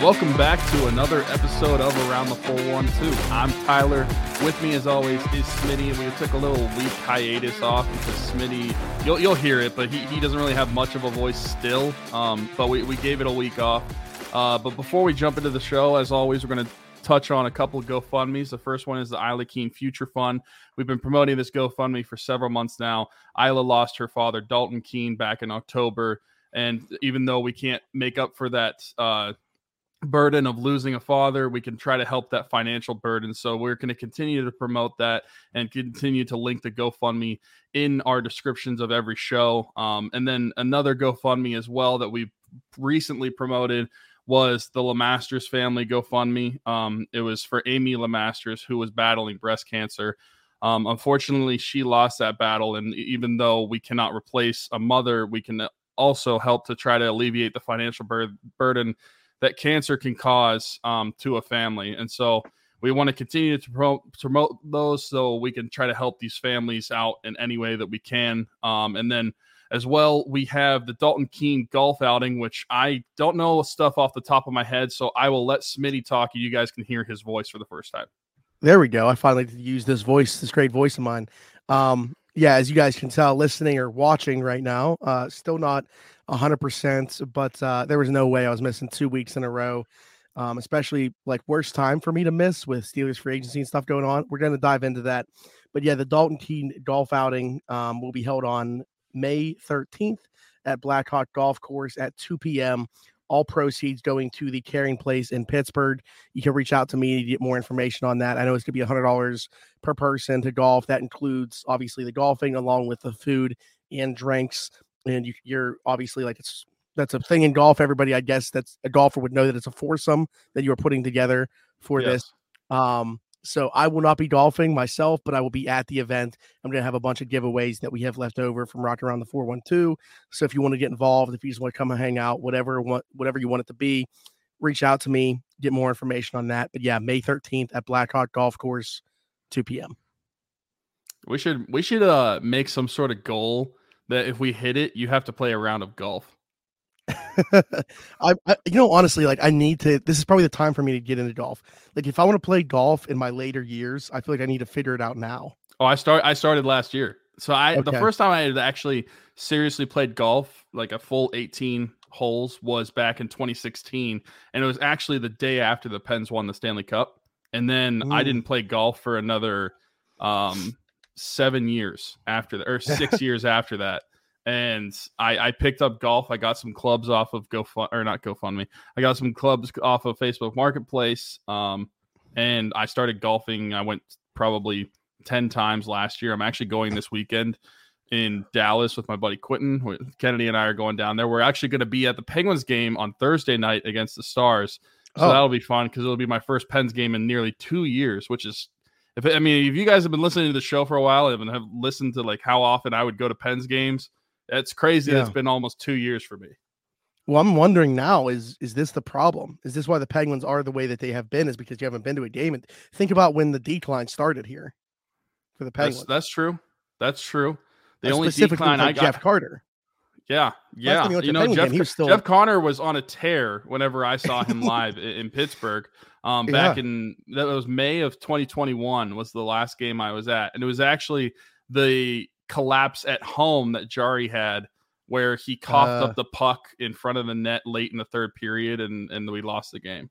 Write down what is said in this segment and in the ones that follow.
Welcome back to another episode of Around the 412. I'm Tyler. With me, as always, is Smitty. And we took a little week hiatus off because Smitty, you'll, you'll hear it, but he, he doesn't really have much of a voice still. Um, but we, we gave it a week off. Uh, but before we jump into the show, as always, we're going to touch on a couple of GoFundMe's. The first one is the Isla Keane Future Fund. We've been promoting this GoFundMe for several months now. Isla lost her father, Dalton Keane, back in October. And even though we can't make up for that, uh, burden of losing a father we can try to help that financial burden. So we're going to continue to promote that and continue to link the gofundme in our descriptions of every show. Um, and then another gofundme as well that we recently promoted was the LeMasters family gofundme. Um, it was for amy LeMasters who was battling breast cancer. Um, unfortunately she lost that battle and even though we cannot replace a mother we can also help to try to alleviate the financial bur- burden that cancer can cause um, to a family. And so we want to continue to promote, promote those so we can try to help these families out in any way that we can. Um, and then as well, we have the Dalton Keane golf outing, which I don't know stuff off the top of my head. So I will let Smitty talk and you guys can hear his voice for the first time. There we go. I finally use this voice, this great voice of mine. Um, yeah, as you guys can tell, listening or watching right now, uh, still not 100%, but uh, there was no way I was missing two weeks in a row, um, especially like worst time for me to miss with Steelers free agency and stuff going on. We're going to dive into that. But yeah, the Dalton Keane golf outing um, will be held on May 13th at Blackhawk Golf Course at 2 p.m. All proceeds going to the Caring Place in Pittsburgh. You can reach out to me to get more information on that. I know it's going to be $100 per person to golf. That includes obviously the golfing along with the food and drinks and you, you're obviously like it's that's a thing in golf. Everybody, I guess, that's a golfer would know that it's a foursome that you are putting together for yes. this. Um, so I will not be golfing myself, but I will be at the event. I'm going to have a bunch of giveaways that we have left over from Rock Around the 412. So if you want to get involved, if you just want to come and hang out, whatever whatever you want it to be, reach out to me, get more information on that. But yeah, May 13th at Blackhawk Golf Course, 2 p.m. We should we should uh make some sort of goal that if we hit it, you have to play a round of golf. I, I, you know, honestly, like I need to. This is probably the time for me to get into golf. Like, if I want to play golf in my later years, I feel like I need to figure it out now. Oh, I start. I started last year. So I okay. the first time I had actually seriously played golf, like a full eighteen holes, was back in 2016, and it was actually the day after the Pens won the Stanley Cup. And then mm. I didn't play golf for another um seven years after that, or six years after that. And I, I picked up golf. I got some clubs off of GoFund or not GoFundMe. I got some clubs off of Facebook Marketplace. Um, and I started golfing. I went probably 10 times last year. I'm actually going this weekend in Dallas with my buddy Quinton. Kennedy and I are going down there. We're actually going to be at the Penguins game on Thursday night against the Stars. So oh. that'll be fun because it'll be my first Pens game in nearly two years, which is if I mean, if you guys have been listening to the show for a while and have listened to like how often I would go to Pens games, that's crazy. Yeah. It's been almost two years for me. Well, I'm wondering now is is this the problem? Is this why the Penguins are the way that they have been? Is because you haven't been to a game? And think about when the decline started here for the Penguins. That's, that's true. That's true. The only decline I got, Jeff Carter. Yeah, yeah. You know, Jeff, game. Jeff Carter was on a tear whenever I saw him live in Pittsburgh. Um, back yeah. in that was May of 2021 was the last game I was at, and it was actually the collapse at home that Jarry had, where he coughed uh, up the puck in front of the net late in the third period, and and we lost the game.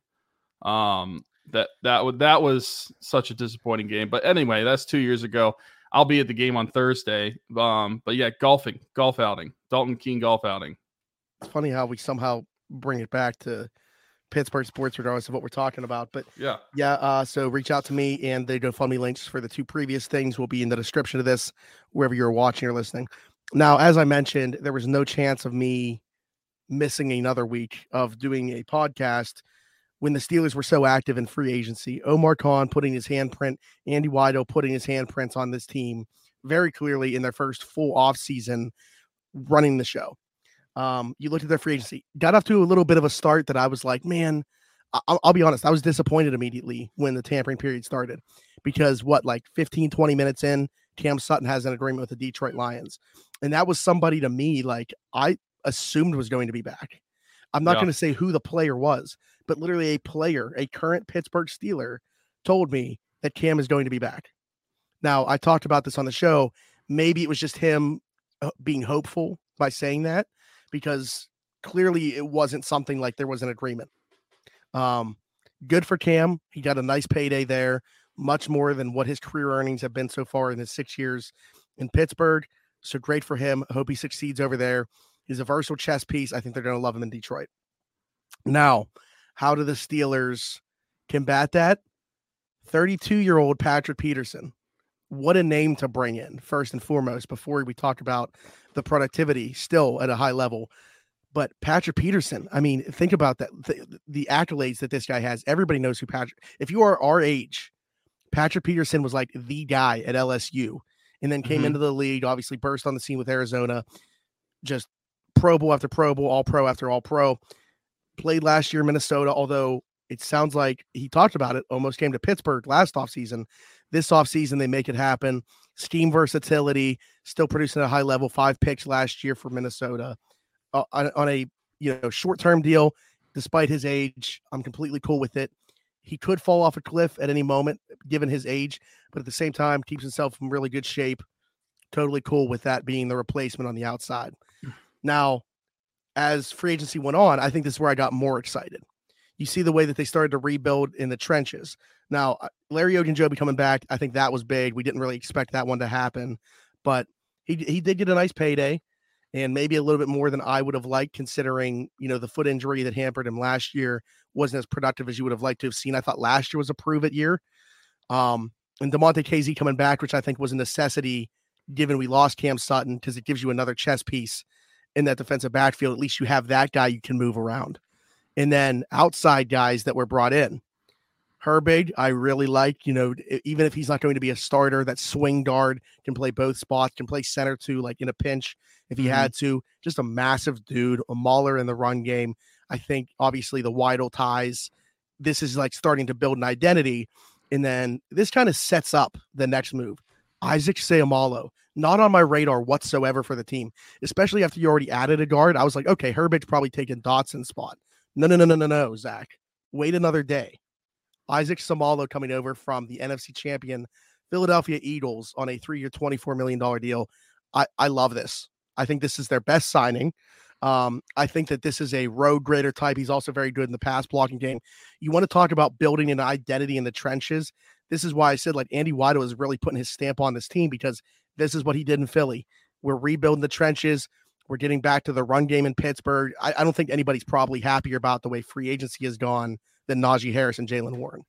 Um, that that would that was such a disappointing game. But anyway, that's two years ago. I'll be at the game on Thursday. Um, but yeah, golfing, golf outing, Dalton Keane golf outing. It's funny how we somehow bring it back to Pittsburgh sports, regardless of what we're talking about. But yeah, yeah. Uh, so reach out to me, and the GoFundMe links for the two previous things will be in the description of this, wherever you're watching or listening. Now, as I mentioned, there was no chance of me missing another week of doing a podcast when the Steelers were so active in free agency. Omar Khan putting his handprint, Andy Weidl putting his handprints on this team very clearly in their first full off season running the show. Um, you looked at their free agency, got off to a little bit of a start that I was like, man, I'll, I'll be honest, I was disappointed immediately when the tampering period started because what, like 15, 20 minutes in, Cam Sutton has an agreement with the Detroit Lions. And that was somebody to me, like I assumed was going to be back. I'm not Yeah. going to say who the player was, but literally a player, a current Pittsburgh Steeler, told me that Cam is going to be back. Now, I talked about this on the show. Maybe it was just him uh, being hopeful by saying that because clearly it wasn't something like there was an agreement. Um, good for Cam. He got a nice payday there, much more than what his career earnings have been so far in his six years in Pittsburgh. So great for him. I hope he succeeds over there. He's a versatile chess piece. I think they're going to love him in Detroit. Now, how do the Steelers combat that? 32 year old Patrick Peterson. What a name to bring in, first and foremost, before we talk about the productivity still at a high level. But Patrick Peterson, I mean, think about that. The, the accolades that this guy has. Everybody knows who Patrick. If you are our age, Patrick Peterson was like the guy at LSU and then came Mhm. into the league, obviously burst on the scene with Arizona, just Pro Bowl after Pro Bowl, all pro after all pro. Played last year in Minnesota, although it sounds like he talked about it, almost came to Pittsburgh last offseason. This offseason, they make it happen. Scheme versatility, still producing at a high level, five picks last year for Minnesota. Uh, on, on a you know short-term deal, despite his age, I'm completely cool with it. He could fall off a cliff at any moment, given his age, but at the same time, keeps himself in really good shape. Totally cool with that being the replacement on the outside. Now, as free agency went on, I think this is where I got more excited. You see the way that they started to rebuild in the trenches. Now, uh, Larry Ogunjobi coming back, I think that was big. We didn't really expect that one to happen, but he he did get a nice payday, and maybe a little bit more than I would have liked, considering you know the foot injury that hampered him last year wasn't as productive as you would have liked to have seen. I thought last year was a prove it year. Um, and Damontae Kazee coming back, which I think was a necessity given we lost Cam Sutton because it gives you another chess piece in that defensive backfield. At least you have that guy you can move around. And then outside guys that were brought in. Herbig, I really like, you know, even if he's not going to be a starter, that swing guard can play both spots, can play center too, like in a pinch if he Mhm. had to. Just a massive dude, a mauler in the run game. I think obviously the Weidl ties. This is like starting to build an identity. And then this kind of sets up the next move. Isaac Seumalo, not on my radar whatsoever for the team, especially after you already added a guard. I was like, okay, Herbig's probably taking Dotson's spot. No, no, no, no, no, no, Zach. Wait another day. Isaac Seumalo coming over from the NFC champion Philadelphia Eagles on a three year, $24 million deal. I, I love this. I think this is their best signing. Um, I think that this is a road grader type. He's also very good in the pass blocking game. You want to talk about building an identity in the trenches. This is why I said like Andy Weidl is really putting his stamp on this team because this is what he did in Philly. We're rebuilding the trenches. We're getting back to the run game in Pittsburgh. I, I don't think anybody's probably happier about the way free agency has gone than Najee Harris and Jaylen Warren.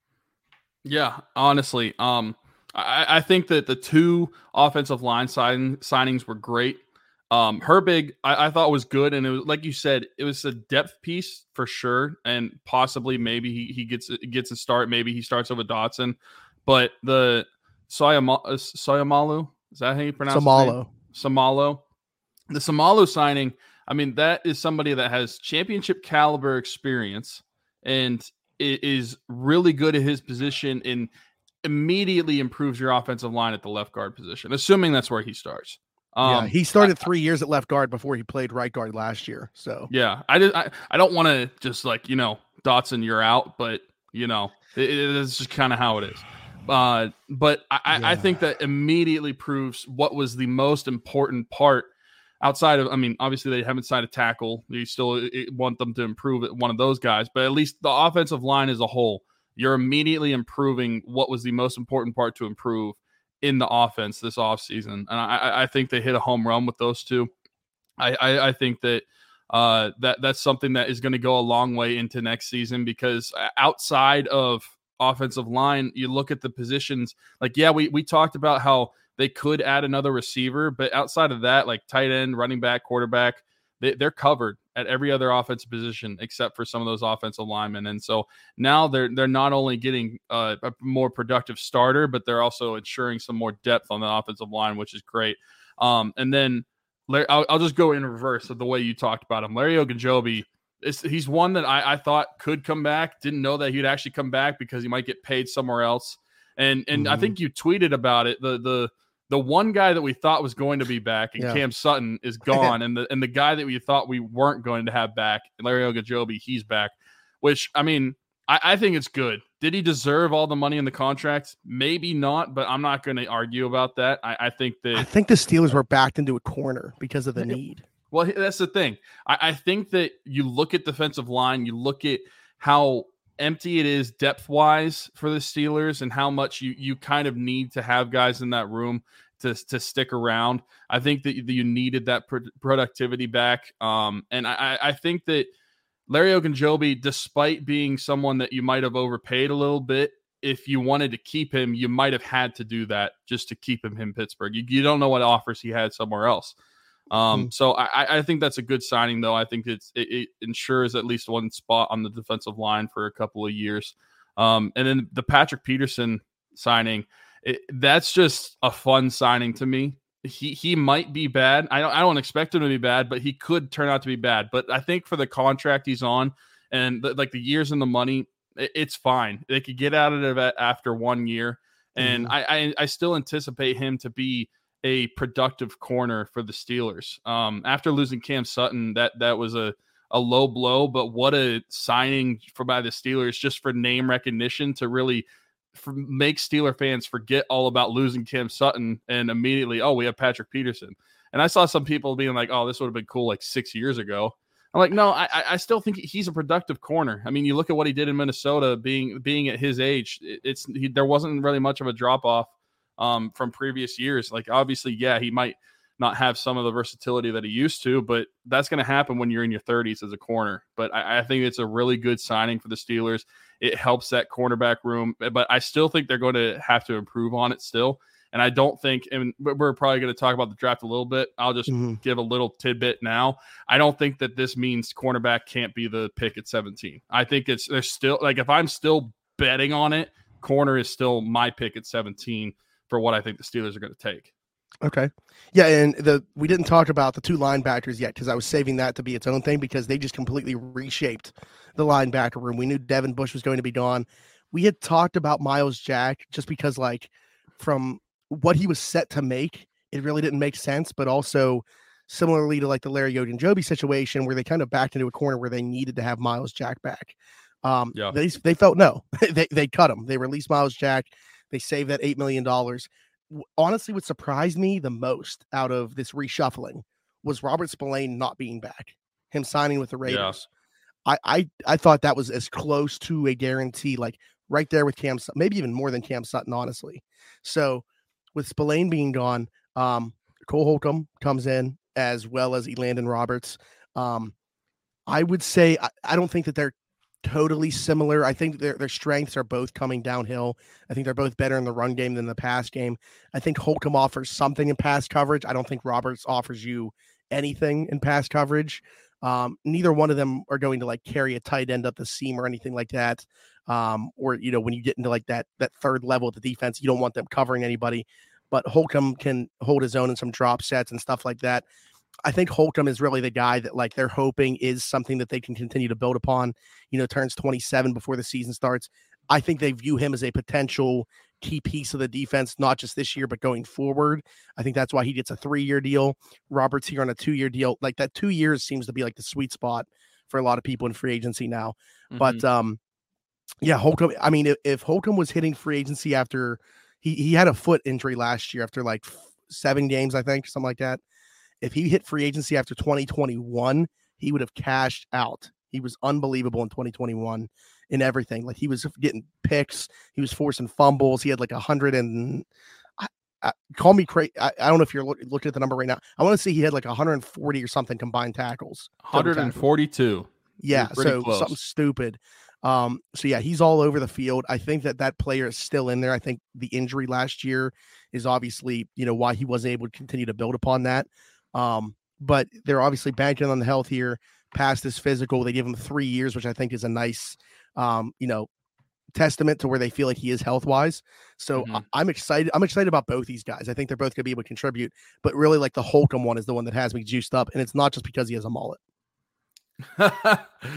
Yeah, honestly, um, I, I think that the two offensive line sign, signings were great. Um, Herbig, I, I thought was good, and it was like you said, it was a depth piece for sure, and possibly maybe he, he gets gets a start. Maybe he starts over Dotson, but the Soyama, uh, Soyamalu is that how you pronounce? Samalo. Samalo. The Samalo signing, I mean, that is somebody that has championship caliber experience and is really good at his position and immediately improves your offensive line at the left guard position, assuming that's where he starts. yeah, Um, he started three years at left guard before he played right guard last year. So yeah, I did. I, I don't want to just like you know, Dotson, you're out, but you know, it, it is just kind of how it is. Uh, but I, I I think that immediately proves what was the most important part outside of. I mean, obviously they haven't signed a tackle. You still want them to improve one of those guys, but at least the offensive line as a whole, you're immediately improving what was the most important part to improve in the offense this offseason. And I, I- I think they hit a home run with those two. I, I, I think that uh, that that's something that is going to go a long way into next season because uh, outside of offensive line, you look at the positions. Like, yeah, we we talked about how they could add another receiver, but outside of that, like tight end, running back, quarterback, they, they're covered at every other offensive position except for some of those offensive linemen. And so now they're they're not only getting uh, a more productive starter, but they're also ensuring some more depth on the offensive line, which is great. Um, and then I'll, I'll just go in reverse of the way you talked about him. Larry Ogunjobi, is, he's one that I, I thought could come back. Didn't know that he'd actually come back because he might get paid somewhere else. And and I Mhm. think you tweeted about it. The the the one guy that we thought was going to be back and Yeah. Cam Sutton is gone, and the and the guy that we thought we weren't going to have back, Larry Ogunjobi, he's back. Which I mean, I, I think it's good. Did he deserve all the money in the contract? Maybe not, but I'm not going to argue about that. I, I think that I think the Steelers were backed into a corner because of the need. Well, that's the thing. I, I think that you look at defensive line, you look at how empty it is depth wise for the Steelers, and how much you you kind of need to have guys in that room to to stick around. I think that you- needed that pro- productivity back, um, and I I- I think that Larry Ogunjobi, despite being someone that you might have overpaid a little bit. If you wanted to keep him, you might have had to do that just to keep him in Pittsburgh. You, you don't know what offers he had somewhere else. Um, so I, I- think that's a good signing, though. I think it's it, it ensures at least one spot on the defensive line for a couple of years. Um, and then the Patrick Peterson signing, it, that's just a fun signing to me. He he might be bad. I don't I don't expect him to be bad, but he could turn out to be bad. But I think for the contract he's on and the, like the years and the money, it, it's fine. They could get out of it after one year, and I, I I still anticipate him to be a productive corner for the Steelers. Um, after losing Cam Sutton, that that was a a low blow, but what a signing for by the Steelers just for name recognition to really for, make Steeler fans forget all about losing Cam Sutton and immediately, oh, we have Patrick Peterson. And I saw some people being like, oh, this would have been cool like six years ago. I'm like, no, I, I- still think he's a productive corner. I mean, you look at what he did in Minnesota, being being at his age, it- it's he, there wasn't really much of a drop off um, from previous years. Like, obviously, yeah, he might not have some of the versatility that he used to, but that's going to happen when you're in your 30s as a corner. But I, I think it's a really good signing for the Steelers. It helps that cornerback room, but I still think they're going to have to improve on it still. And I don't think, and we're probably going to talk about the draft a little bit. I'll just Mhm. give a little tidbit now. I don't think that this means cornerback can't be the pick at 17. I think it's there's still like if I'm still betting on it, corner is still my pick at 17 for what I think the Steelers are going to take. Okay. Yeah, and the we didn't talk about the two linebackers yet because I was saving that to be its own thing because they just completely reshaped the linebacker room. We knew Devin Bush was going to be gone. We had talked about Myles Jack just because, like, from what he was set to make, it really didn't make sense. But also, similarly to like the Larry Ogunjobi situation, where they kind of backed into a corner where they needed to have Myles Jack back. Um, Yeah. they they felt no, they they cut him. They released Myles Jack. They saved that eight million dollars honestly what surprised me the most out of this reshuffling was Robert Spillane not being back, him signing with the Raiders. I, I I thought that was as close to a guarantee, like right there with Cam, maybe even more than Cam Sutton, honestly. So with Spillane being gone, um, Cole Holcomb comes in as well as Elandon Roberts. Um, I would say I, I don't think that they're totally similar. I think their their strengths are both coming downhill. I think they're both better in the run game than the pass game. I think Holcomb offers something in pass coverage. I don't think Roberts offers you anything in pass coverage. Um, neither one of them are going to like carry a tight end up the seam or anything like that. Um, or you know, when you get into like that that third level of the defense, you don't want them covering anybody. But Holcomb can hold his own in some drop sets and stuff like that. I think Holcomb is really the guy that like they're hoping is something that they can continue to build upon. You know, turns 27 before the season starts. I think they view him as a potential key piece of the defense, not just this year, but going forward. I think that's why he gets a three year deal. Roberts here on a two year deal. Like that two years seems to be like the sweet spot for a lot of people in free agency now. But um, yeah, Holcomb. I mean, if, if Holcomb was hitting free agency after he, he had a foot injury last year after like seven games, I think, something like that. If he hit free agency after 2021, he would have cashed out. He was unbelievable in 2021 in everything. Like he was getting picks, he was forcing fumbles. He had like a hundred and I, I, call me crazy. I, I don't know if you're look, looking at the number right now. I want to see he had like 140 or something combined tackles. total tackles. 142. Yeah, so close. something stupid. Um, so yeah, he's all over the field. I think that that player is still in there. I think the injury last year is obviously you know why he wasn't able to continue to build upon that. Um, but they're obviously banking on the health here past this physical. They give him three years, which I think is a nice, um, you know, testament to where they feel like he is health wise. So Mhm. I, I'm excited. I'm excited about both these guys. I think they're both going to be able to contribute. But really, like the Holcomb one is the one that has me juiced up, and it's not just because he has a mullet.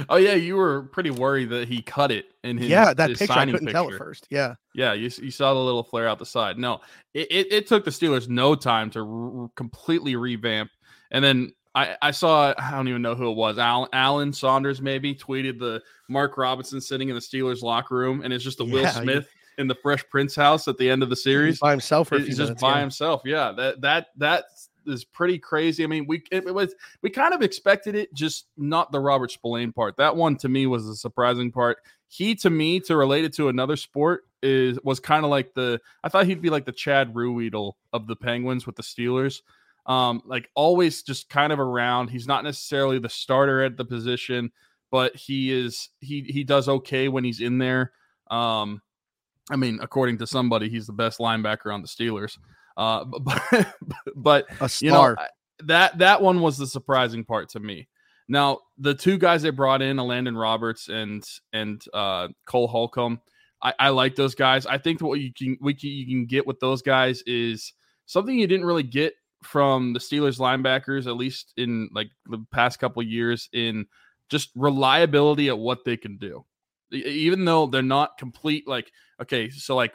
Oh yeah, you were pretty worried that he cut it in his yeah that his picture I couldn't tell at first. Yeah, Yeah, you, you saw the little flare out the side. No, it, it, it took the Steelers no time to r- completely revamp. And then I, I saw, I don't even know who it was, Alan, Alan Saunders maybe tweeted the Mark Robinson sitting in the Steelers locker room, and it's just a Will Yeah, you- Smith in the Fresh Prince house at the end of the series. by himself He's just minutes, by yeah. himself. Yeah, that that that is pretty crazy. I mean, we it, it was we kind of expected it, just not the Robert Spillane part. That one to me was the surprising part. He to me to relate it to another sport is was kind of like the I thought he'd be like the Chad Ruhwedel of the Penguins with the Steelers. Um, like always just kind of around. He's not necessarily the starter at the position, but he is he he does okay when he's in there. Um, I mean, according to somebody, he's the best linebacker on the Steelers. Uh, but but, a you know. That that one was the surprising part to me. Now the two guys they brought in, Landon Roberts and and uh, Cole Holcomb, I, I like those guys. I think what you can we can, you can get with those guys is something you didn't really get from the Steelers linebackers, at least in like the past couple years, in just reliability at what they can do. Even though they're not complete, like okay, so like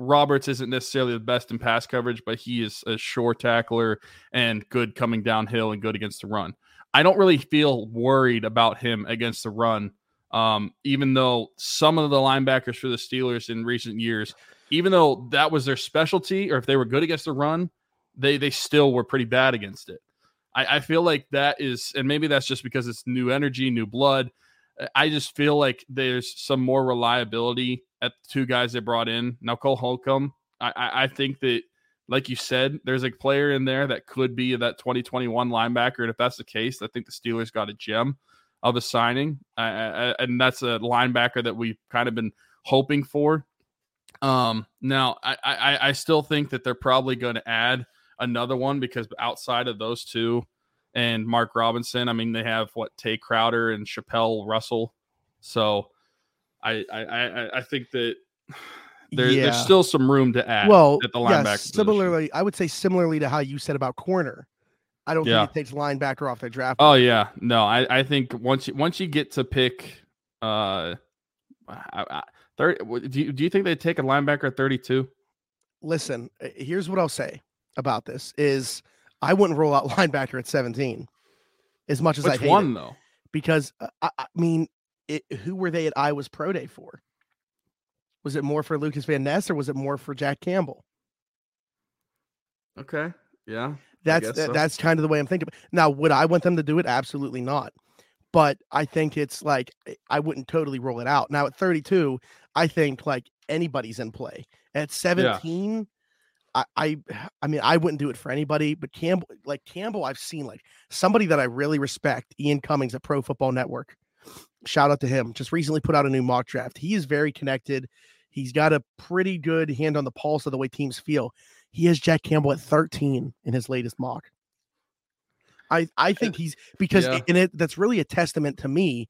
Roberts isn't necessarily the best in pass coverage, but he is a sure tackler and good coming downhill and good against the run. I don't really feel worried about him against the run, um, even though some of the linebackers for the Steelers in recent years, even though that was their specialty, or if they were good against the run, they they still were pretty bad against it. I, I feel like that is, and maybe that's just because it's new energy, new blood. I just feel like there's some more reliability at the two guys they brought in. Now Cole Holcomb, I, I, I think that, like you said, there's a player in there that could be that 2021 linebacker, and if that's the case, I think the Steelers got a gem of a signing, and that's a linebacker that we've kind of been hoping for. Um, now I, I, I still think that they're probably going to add another one because outside of those two and Mark Robinson, I mean, they have what Tae Crowder and Chapelle Russell. So I I I, I think that there, Yeah. there's still some room to add. well, at the linebacker position. similarly, I would say similarly to how you said about corner. I don't Yeah. think it takes linebacker off the draft. Oh yeah, no, I, I think once you once you get to pick, uh, I, I, third, do you, do you think they take a linebacker at 32? Listen, uh, here's what I'll say about this: is I wouldn't roll out linebacker at 17, as much as I Which hate one it, though? because uh, I, I mean, it, who were they at Iowa's pro day for? Was it more for Lucas Van Ness or was it more for Jack Campbell? Okay, yeah, That's that, so. that's kind of the way I'm thinking. Now, would I want them to do it? Absolutely not. But I think it's like I- I wouldn't totally roll it out. Now at 32, I think like anybody's in play. At 17, I, I I mean I wouldn't do it for anybody, but Campbell like Campbell, I've seen like somebody that I really respect, Ian Cummings at Pro Football Network. Shout out to him. Just recently put out a new mock draft. He is very connected. He's got a pretty good hand on the pulse of the way teams feel. He has Jack Campbell at 13 in his latest mock. I I think he's because yeah. and it that's really a testament to me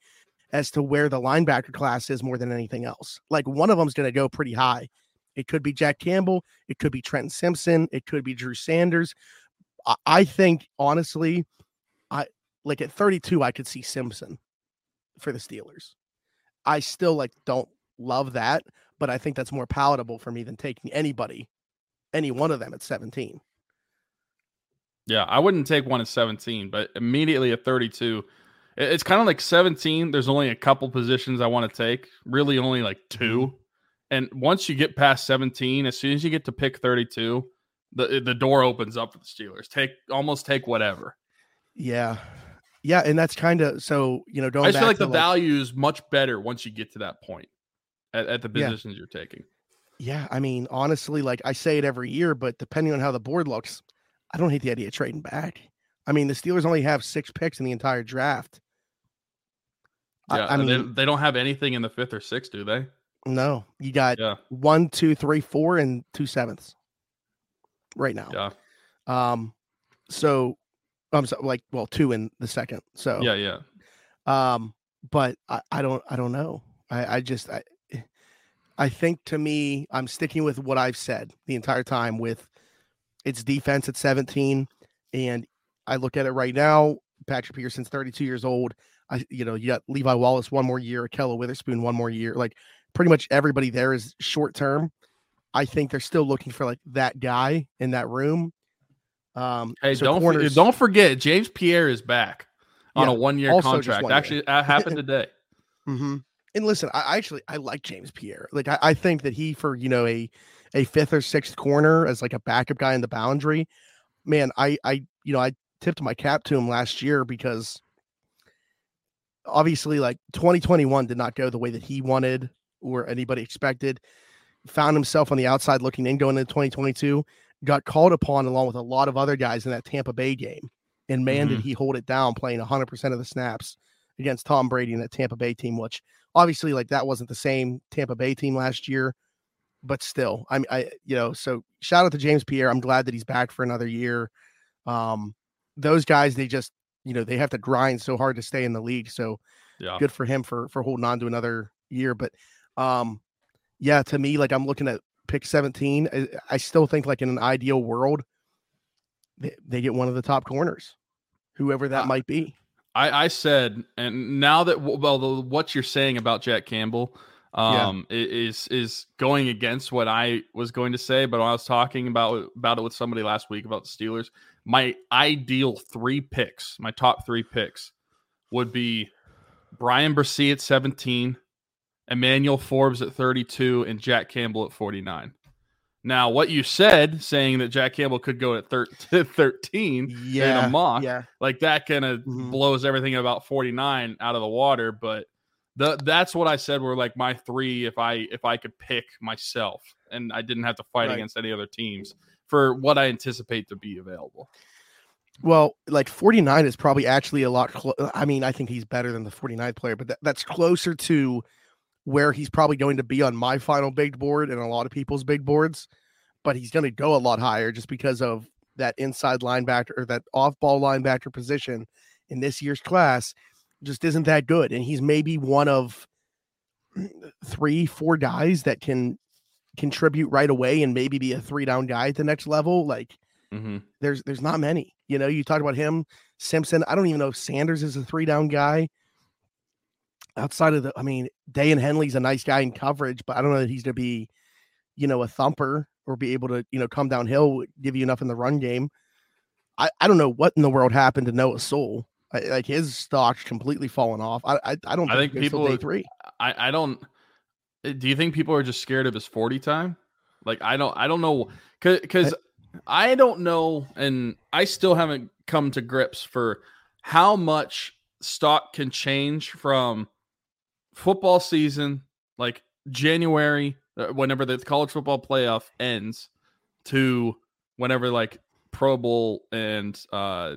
as to where the linebacker class is more than anything else. Like one of them's going to go pretty high. It could be Jack Campbell. It could be Trenton Simpson. It could be Drew Sanders. I, I think honestly, I like at 32, I could see Simpson for the Steelers. I still like don't love that, but I think that's more palatable for me than taking anybody, any one of them at 17. Yeah, I wouldn't take one at 17, but immediately at 32, it's kind of like 17. There's only a couple positions I want to take, really only like mm-hmm. two. And once you get past 17, as soon as you get to pick 32, the the door opens up for the Steelers. Take almost take whatever. Yeah. Yeah, and that's kind of so you know going. I feel like the value is much better once you get to that point at, at the Yeah. positions you're taking. Yeah, I mean, honestly, like I say it every year, but depending on how the board looks, I don't hate the idea of trading back. I mean, the Steelers only have six picks in the entire draft. Yeah, I, and mean, they, they don't have anything in the fifth or sixth, do they? no, you got Yeah, one, two, three, four, and two sevenths right now. yeah, Um, so I'm so, like, well, two in the second. So yeah, yeah. Um, but I, I don't I don't know. I, I just I I think to me, I'm sticking with what I've said the entire time with its defense at 17. And I look at it right now. Patrick Peterson's 32 years old. I, you know, you got Levi Wallace one more year, Ahkello Witherspoon one more year. Like pretty much everybody there is short term. I think they're still looking for like that guy in that room. Um, Hey, so don't corners- don't forget James Pierre is back on Yeah, a one year contract. one. Actually, that happened today. hmm And listen, I I actually I like James Pierre. Like I, I think that he for you know a a fifth or sixth corner as like a backup guy in the boundary, man. I I you know I tipped my cap to him last year because obviously like 2021 did not go the way that he wanted or anybody expected. Found himself on the outside looking in going into 2022. Got called upon along with a lot of other guys in that Tampa Bay game, and man, did he hold it down, playing 100 percent of the snaps against Tom Brady and that Tampa Bay team, which obviously like that wasn't the same Tampa Bay team last year, but still, I mean, I you know, so shout out to James Pierre. I'm glad that he's back for another year. Um, those guys, they just you know they have to grind so hard to stay in the league. So Yeah. good for him for for holding on to another year. But um, yeah, to me, like I'm looking at pick 17. I, I still think like in an ideal world, they, they get one of the top corners, whoever that Uh, might be. I, I said, and now that well, the, what you're saying about Jack Campbell, um, i- is is going against what I was going to say. But when I was talking about about it with somebody last week about the Steelers, my ideal three picks, my top three picks, would be Bryan Bresee at 17, Emmanuel Forbes at 32, and Jack Campbell at 49. Now, what you said, saying that Jack Campbell could go at thir- 13 Yeah, in a mock, yeah, like that kind of Mhm. blows everything at about 49 out of the water but the that's what i said were like my three if i if i could pick myself and i didn't have to fight Right. against any other teams for what i anticipate to be available Well, like 49 is probably actually a lot. Clo- I mean, I think he's better than the 49th player, but that, that's closer to where he's probably going to be on my final big board and a lot of people's big boards. But he's going to go a lot higher just because of that inside linebacker or that off ball linebacker position in this year's class just isn't that good. And he's maybe one of three, four guys that can contribute right away and maybe be a three down guy at the next level. Like, mm-hmm. there's there's not many. You know, you talked about him, Simpson. I don't even know if Sanders is a three down guy. Outside of the, I mean, Daiyan Henley's a nice guy in coverage, but I don't know that he's gonna be, you know, a thumper or be able to, you know, come downhill, give you enough in the run game. I, I don't know what in the world happened to Noah Sewell. I, like his stock's completely fallen off. I I, I don't I think he goes till people day are- three. I, I don't uh, do you think people are just scared of his 40 time like i don't i don't know because I don't know and i still haven't come to grips for how much stock can change from football season like january uh, whenever the college football playoff ends to whenever like pro bowl and uh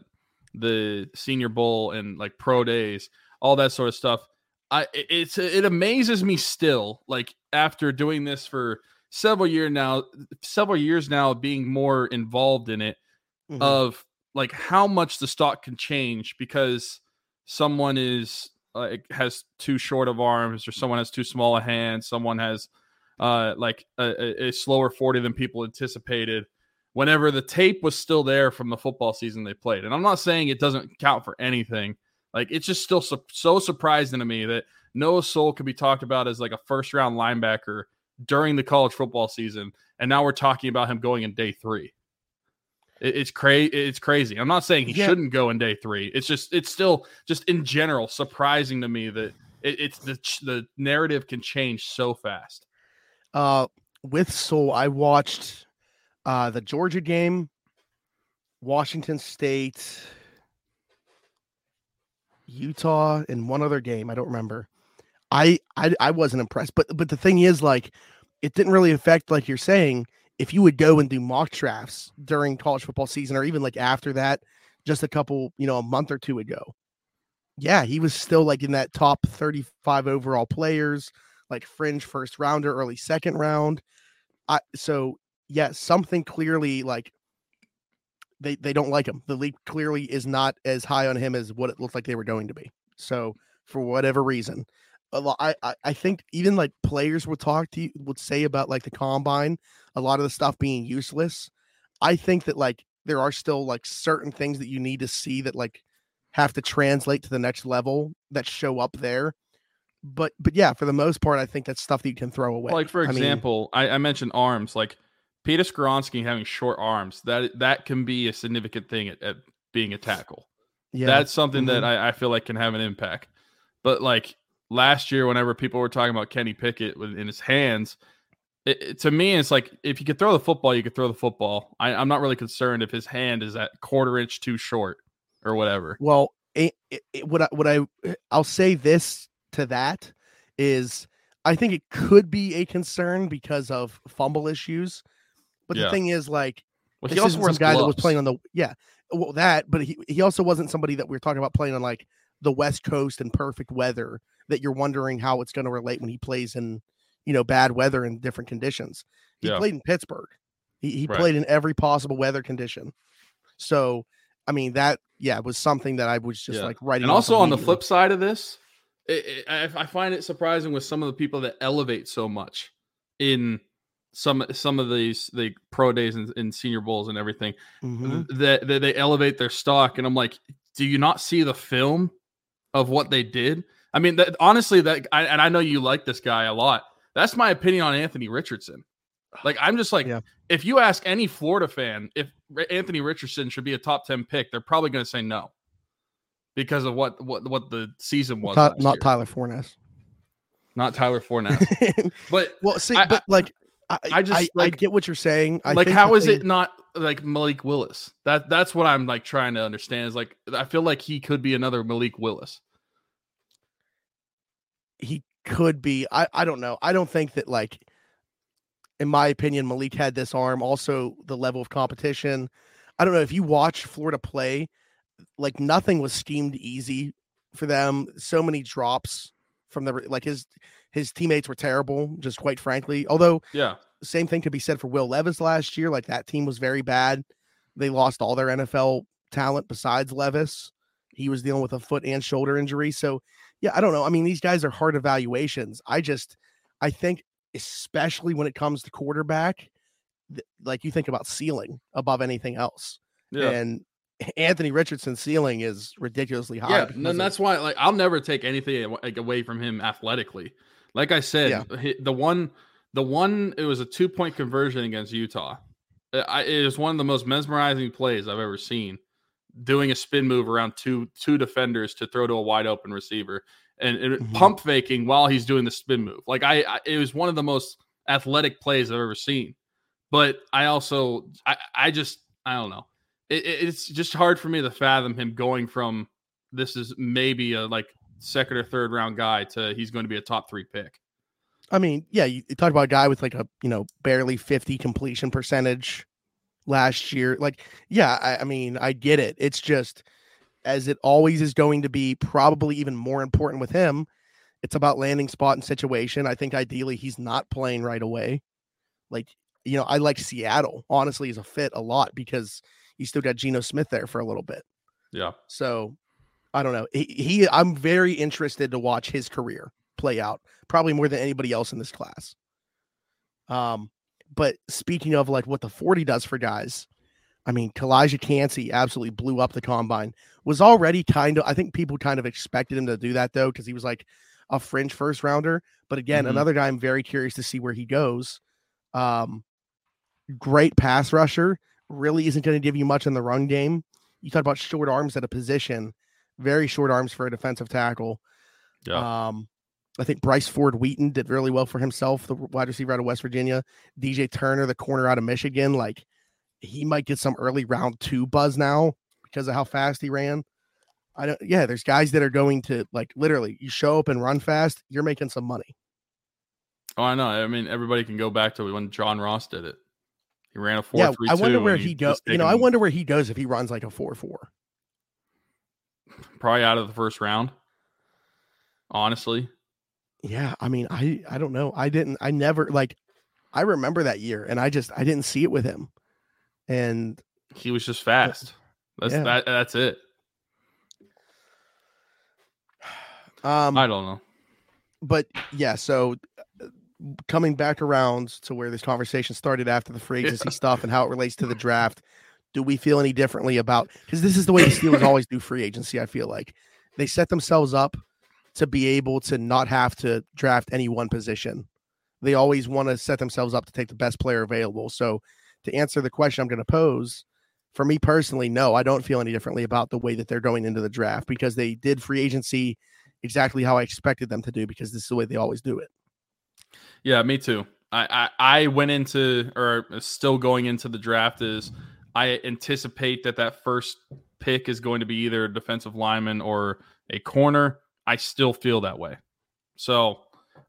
the senior bowl and like pro days all that sort of stuff I it- it's it amazes me still, like after doing this for several year now, several years now, being more involved in it, Mhm. of like how much the stock can change because someone is like has too short of arms or someone has too small a hand, someone has uh like a, a- a slower 40 than people anticipated whenever the tape was still there from the football season they played. And I'm not saying it doesn't count for anything. Like it's just still so, so surprising to me that Noah Sewell could be talked about as like a first round linebacker during the college football season, and now we're talking about him going in day three. It, it's crazy. It's crazy. I'm not saying he Yeah. shouldn't go in day three. It's just it's still just in general surprising to me that it, it's the the narrative can change so fast. Uh, with Sewell, I watched uh, the Georgia game, Washington State, Utah, and one other game. I don't remember. I, I I wasn't impressed, but but the thing is, like, it didn't really affect, like you're saying, if you would go and do mock drafts during college football season, or even like after that, just a couple, you know, a month or two ago. Yeah, he was still like in that top 35 overall players like fringe first rounder, early second round. I so yeah, something clearly like they they don't like him. The league clearly is not as high on him as what it looked like they were going to be. So for whatever reason, a lot I I, I think even like players would talk to you would say about like the combine, a lot of the stuff being useless. I think that like there are still like certain things that you need to see that like have to translate to the next level that show up there. But but yeah, for the most part, I think that's stuff that you can throw away. Like for I mean, example, I, I mentioned arms. Like Peter Skoronski having short arms, that that can be a significant thing at, at being a tackle. yeah, That's something that Mhm. I, I feel like can have an impact. But like last year, whenever people were talking about Kenny Pickett with, in his hands, it, it- to me, it's like if you could throw the football, you could throw the football. I, I'm not really concerned if his hand is that quarter inch too short or whatever. Well, it, what I, what I I'll say this to that is I think it could be a concern because of fumble issues. But Yeah. the thing is, like, Well, this he also wears guy that was playing on the yeah, well that, but he he also wasn't somebody that we were talking about playing on like the West Coast in perfect weather that you're wondering how it's going to relate when he plays in you know bad weather and different conditions. He Yeah. played in Pittsburgh. He he Right. played in every possible weather condition. So I mean that yeah was something that I was just Yeah. like writing. And also on the flip side of this, it, it, I, I find it surprising with some of the people that elevate so much in some some of these the pro days and, and senior bowls and everything Mhm. that, that they elevate their stock. And I'm like, do you not see the film of what they did? I mean, that, honestly, that I, and I know you like this guy a lot. That's my opinion on Anthony Richardson. Like, I'm just like, Yeah. if you ask any Florida fan if Anthony Richardson should be a top 10 pick, they're probably going to say no because of what what what the season was. Last not. Tyler Fornes. not Tyler Fournette. But well, see, I- but like I, I just, I, like- I get what you're saying. I like, think how the it not like Malik Willis? That that's what I'm like trying to understand. Is like I feel like he could be another Malik Willis. He could be. I, I don't know. I don't think that like in my opinion, Malik had this arm. Also, the level of competition. I don't know if you watch Florida play, like nothing was schemed easy for them. So many drops from the like his his teammates were terrible, just quite frankly. Although Yeah, same thing could be said for Will Levis last year. Like that team was very bad. They lost all their NFL talent besides Levis. He was dealing with a foot and shoulder injury. So, yeah, I don't know. I mean, these guys are hard evaluations. I just, I think, especially when it comes to quarterback, th- like you think about ceiling above anything else. yeah, And Anthony Richardson's ceiling is ridiculously high. yeah. And that's why, like, I'll never take anything away from him athletically. Like I said, Yeah. the one, the one, it was a two point conversion against Utah. I, it was one of the most mesmerizing plays I've ever seen. Doing a spin move around two two defenders to throw to a wide open receiver and, and Mhm. pump faking while he's doing the spin move. Like I, I, it was one of the most athletic plays I've ever seen. But I also, I, I just, I don't know. It, it- it's just hard for me to fathom him going from this is maybe a like second or third round guy to he's going to be a top three pick. I mean, yeah, you, you talk about a guy with like a you know barely fifty completion percentage last year. Like, yeah, I, I mean, I get it. It's just as it always is going to be, probably even more important with him. It's about landing spot and situation. I think ideally he's not playing right away. Like, you know, I like Seattle honestly as a fit a lot because you still got Geno Smith there for a little bit. Yeah. So I don't know. He, he I'm very interested to watch his career play out, probably more than anybody else in this class. Um, but speaking of like what the 40 does for guys, I mean, Calijah Kancey absolutely blew up the combine. Was already kind of, I think people kind of expected him to do that though, because he was like a fringe first rounder. But again, Mhm. another guy I'm very curious to see where he goes. Um, great pass rusher, really isn't going to give you much in the run game. You talk about short arms at a position, very short arms for a defensive tackle. Yeah. Um, I think Bryce Ford Wheaton did really well for himself, the wide receiver out of West Virginia. DJ Turner, the corner out of Michigan, like he might get some early round two buzz now because of how fast he ran. I don't, yeah, there's guys that are going to like literally you show up and run fast, you're making some money. Oh, I know. I mean, everybody can go back to when John Ross did it. He ran a four yeah, three I wonder where he goes. You know, I wonder where he goes if he runs like a four four. probably out of the first round. Honestly, Yeah, I mean, I I don't know. I didn't. I never like. I remember that year, and I just I didn't see it with him. And he was just fast. That's Yeah. that. That's it. um, I don't know. but yeah, so uh, coming back around to where this conversation started after the free agency stuff and how it relates to the draft. do we feel any differently about because this is the way the Steelers always do free agency? I feel like they set themselves up to be able to not have to draft any one position. They always want to set themselves up to take the best player available. So, to answer the question I'm going to pose, for me personally, no, I don't feel any differently about the way that they're going into the draft because they did free agency exactly how I expected them to do because this is the way they always do it. Yeah, me too. I, I, I went into or still going into the draft is I anticipate that that first pick is going to be either a defensive lineman or a corner. I still feel that way. So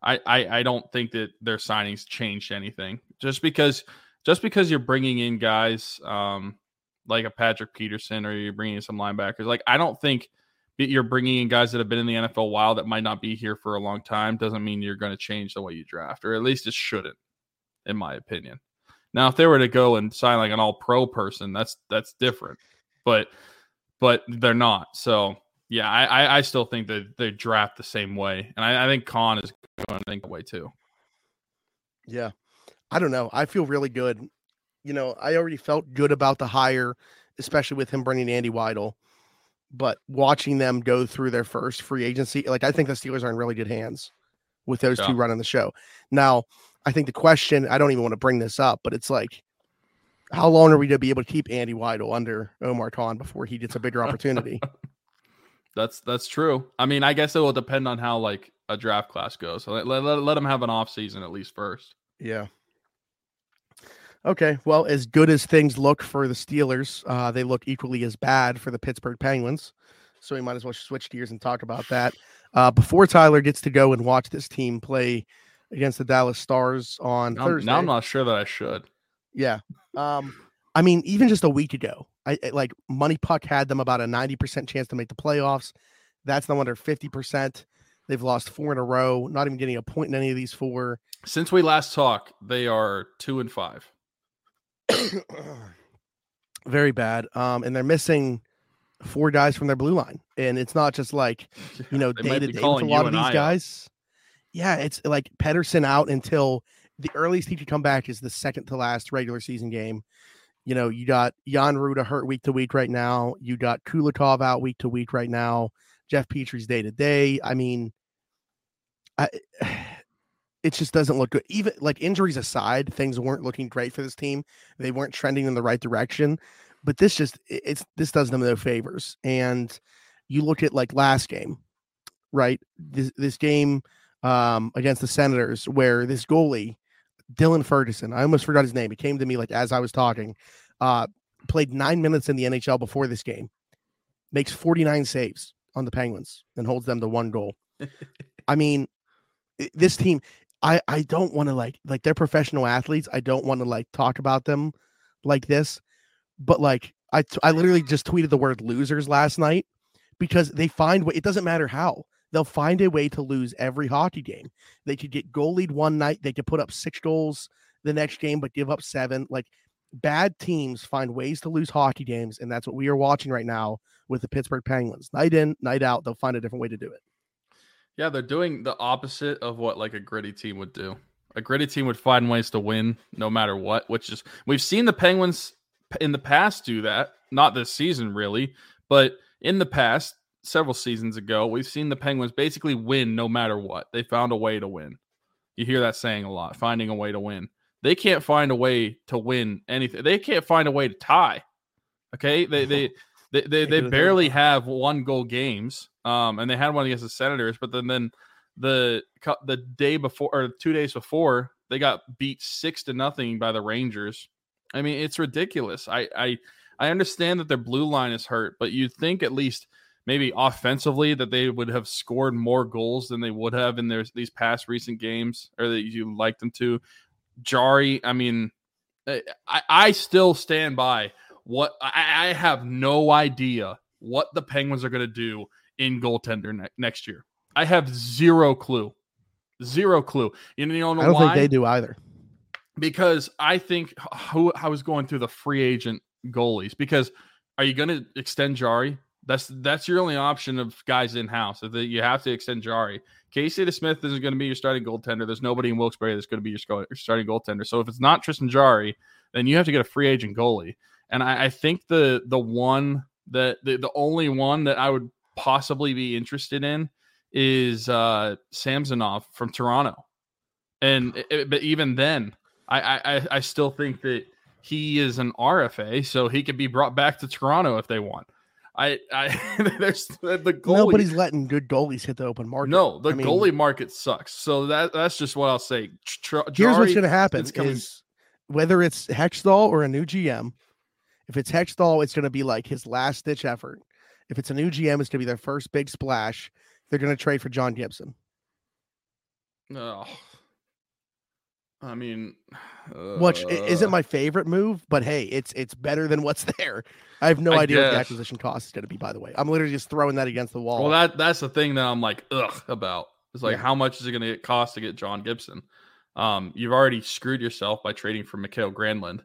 I, I, I don't think that their signings changed anything. Just because just because you're bringing in guys um, like a Patrick Peterson or you're bringing in some linebackers, like I don't think that you're bringing in guys that have been in the NFL a while that might not be here for a long time doesn't mean you're going to change the way you draft, or at least it shouldn't, in my opinion. Now, if they were to go and sign like an all pro person, that's that's different. But but they're not. So yeah, I, I still think that they draft the same way. And I, I think Khan is going to think way too. Yeah. I don't know. I feel really good. You know, I already felt good about the hire, especially with him bringing Andy Weidl. But watching them go through their first free agency, like I think the Steelers are in really good hands with those yeah. two running the show. Now, I think the question, I don't even want to bring this up, but it's like, how long are we going to be able to keep Andy Weidl under Omar Khan before he gets a bigger opportunity? that's that's true. I mean, I guess it will depend on how like a draft class goes. So let, let, let them have an off season at least first. Yeah. Okay. Well, as good as things look for the Steelers, uh, they look equally as bad for the Pittsburgh Penguins. So we might as well switch gears and talk about that. Uh, before Tyler gets to go and watch this team play against the Dallas Stars on now, Thursday. Now I'm not sure that I should. Yeah. Um, I mean, even just a week ago, I like MoneyPuck had them about a 90% chance to make the playoffs. That's now under 50%. They've lost four in a row, not even getting a point in any of these four. Since we last talked, they are two and five. Very bad. Um, and they're missing four guys from their blue line. And it's not just like, you know, day to day with a lot of these guys. Out. Yeah, it's like Pettersson out until the earliest he could come back is the second to last regular season game. You know, you got Jan Rutta hurt week to week right now. You got Kulikov out week to week right now. Jeff Petry's day to day. I mean, I, it just doesn't look good. Even like injuries aside, things weren't looking great for this team. They weren't trending in the right direction. But this just it's this does them no favors. And you look at like last game, right? This this game um, against the Senators, where this goalie, Dylan Ferguson, I almost forgot his name. It came to me like as I was talking. Uh, played nine minutes in the NHL before this game, makes 49 saves on the Penguins, and holds them to one goal. I mean, this team, I I don't want to like like they're professional athletes. I don't want to like talk about them like this, but like I I literally just tweeted the word losers last night because they find what it doesn't matter how they'll find a way to lose every hockey game. They could get goalied one night, they could put up six goals the next game, but give up seven. Like bad teams find ways to lose hockey games, and that's what we are watching right now with the Pittsburgh Penguins. Night in, night out, they'll find a different way to do it. Yeah, they're doing the opposite of what like a gritty team would do. A gritty team would find ways to win no matter what, which is we've seen the Penguins in the past do that. Not this season really, but in the past several seasons ago, we've seen the Penguins basically win no matter what. They found a way to win. You hear that saying a lot, finding a way to win. They can't find a way to win anything. They can't find a way to tie. Okay? They they they they, they barely have one goal games. Um and they had one against the Senators, but then then the the day before or 2 days before, they got beat 6 to nothing by the Rangers. I mean, it's ridiculous. I I I understand that their blue line is hurt, but you'd think at least – maybe offensively that they would have scored more goals than they would have in their these past recent games or that you like them to. Jarry, I mean, eh, I, I still stand by what I, I have no idea what the Penguins are going to do in goaltender ne- next year. I have zero clue, zero clue. You know, I don't why? think they do either. Because I think who I was going through the free agent goalies. Because are you going to extend Jarry? That's that's your only option of guys in house. That you have to extend Jarry. Casey DeSmith isn't going to be your starting goaltender. There's nobody in Wilkes-Barre that's going to be your starting goaltender. So if it's not Tristan Jarry, then you have to get a free agent goalie. And I, I think the the one that the, the only one that I would possibly be interested in is uh Samsonov from Toronto. And it, but even then, I, I I still think that he is an RFA, so he could be brought back to Toronto if they want. I, I there's the, goalie. Nobody's letting good goalies hit the open market. No, the I mean- goalie market sucks. So that that's just what I'll say. Tr- Here's what's going to happen it's coming- is whether it's Hextall or a new GM. If it's Hextall, it's going to be like his last ditch effort. If it's a new GM, it's going to be their first big splash. They're going to trade for John Gibson. Oh. I mean, which isn't uh, my favorite move, but hey, it's it's better than what's there. I have no I idea what the acquisition cost is going to be. By the way, I'm literally just throwing that against the wall. Well, that that's the thing that I'm like ugh about. It's like Yeah. how much is it going to cost to get John Gibson? Um, you've already screwed yourself by trading for Mikael Granlund.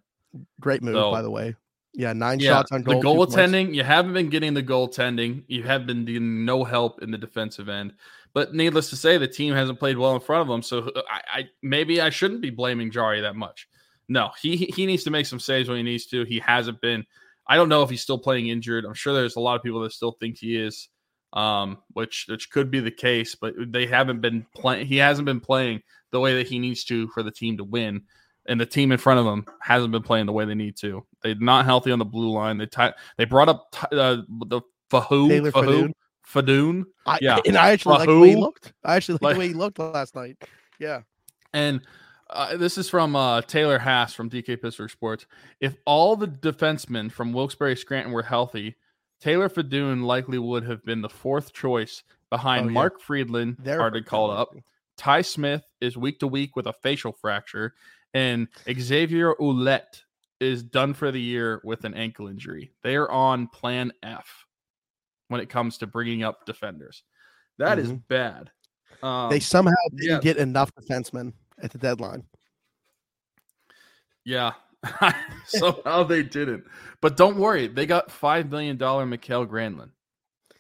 Great move, so- by the way. Yeah, nine Yeah, shots on the goal. points. goaltending. You haven't been getting the goaltending. You have been getting no help in the defensive end. But needless to say, the team hasn't played well in front of them. So uh, I, I maybe I shouldn't be blaming Jarry that much. No, he he needs to make some saves when he needs to. He hasn't been. I don't know if he's still playing injured. I'm sure there's a lot of people that still think he is, um, which which could be the case. But they haven't been playing. He hasn't been playing the way that he needs to for the team to win. And the team in front of them hasn't been playing the way they need to. They're not healthy on the blue line. They ti- they brought up t- uh, the Fahu Taylor Fahu Fedun, I, yeah. and I actually like the way he looked. I actually like, the way he looked last night. Yeah, and uh, this is from uh, Taylor Haas from DK Pittsburgh Sports. If all the defensemen from Wilkes-Barre Scranton were healthy, Taylor Fedun likely would have been the fourth choice behind Oh, yeah. Mark Friedman, they're already called up. Ty Smith is week to week with a facial fracture, and Xavier Ouellette is done for the year with an ankle injury. They are on plan F when it comes to bringing up defenders. That is Mhm. bad. Um, They somehow didn't yeah. get enough defensemen at the deadline. yeah, somehow they didn't. But don't worry, they got five million dollar Mikael Granlund.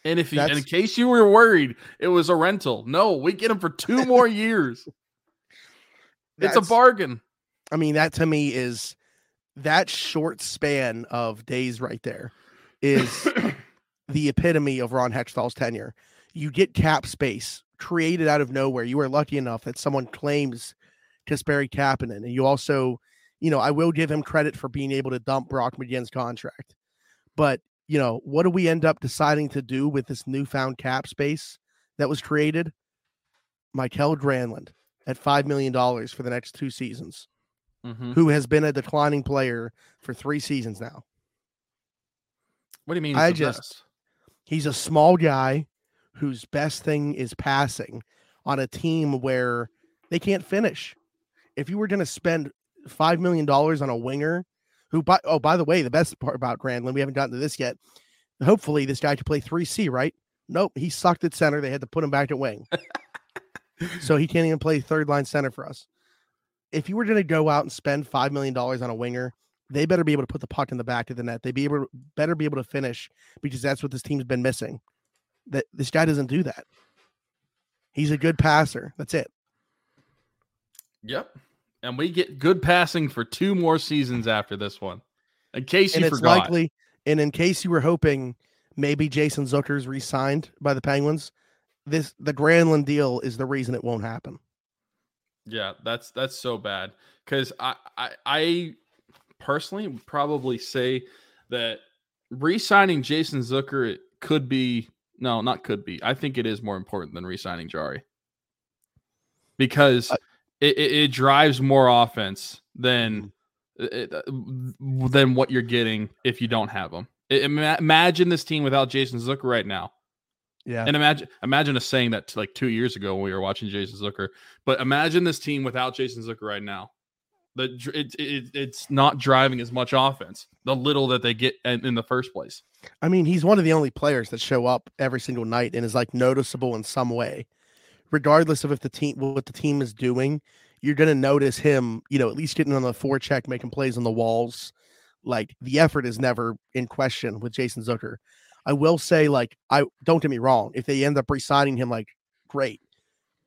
And if you, in case you were worried, it was a rental. No, we get him for two more years. It's a bargain. I mean, that to me is that short span of days right there is the epitome of Ron Hextall's tenure. You get cap space created out of nowhere. You are lucky enough that someone claims Kasperi Kapanen, and you also, you know, I will give him credit for being able to dump Brock McGinn's contract. But you know, what do we end up deciding to do with this newfound cap space that was created? Michael Granlund at five million dollars for the next two seasons Mhm. who has been a declining player for three seasons now. What do you mean? I just- best? He's a small guy whose best thing is passing on a team where they can't finish. If you were going to spend $5 million on a winger who, by, oh, by the way, the best part about Granlund, we haven't gotten to this yet. Hopefully, this guy could play 3C, right? Nope. He sucked at center. They had to put him back at wing. so he can't even play third line center for us. If you were going to go out and spend $5 million on a winger, they better be able to put the puck in the back of the net. They be able better be able to finish because that's what this team's been missing. That this guy doesn't do that. He's a good passer. That's it. Yep. And we get good passing for two more seasons after this one. In case and you it's forgot. likely. And in case you were hoping maybe Jason Zucker's re-signed by the Penguins, this the Granlund deal is the reason it won't happen. Yeah, that's that's so bad. Because I, I I personally would probably say that re-signing Jason Zucker it could be no, not could be. I think it is more important than re-signing Jarry because Uh, it, it, it drives more offense than it, uh, than what you're getting if you don't have him. I- ima- imagine this team without Jason Zucker right now. Yeah. And imagine imagine us saying that to like two years ago when we were watching Jason Zucker. But imagine this team without Jason Zucker right now. The it, it, it's not driving as much offense. The little that they get in, in the first place. I mean, he's one of the only players that show up every single night and is like noticeable in some way. Regardless of if the team what the team is doing, you're gonna notice him, you know, at least getting on the forecheck, making plays on the walls. Like the effort is never in question with Jason Zucker. I will say, like, I don't get me wrong, if they end up re-signing him, like, great.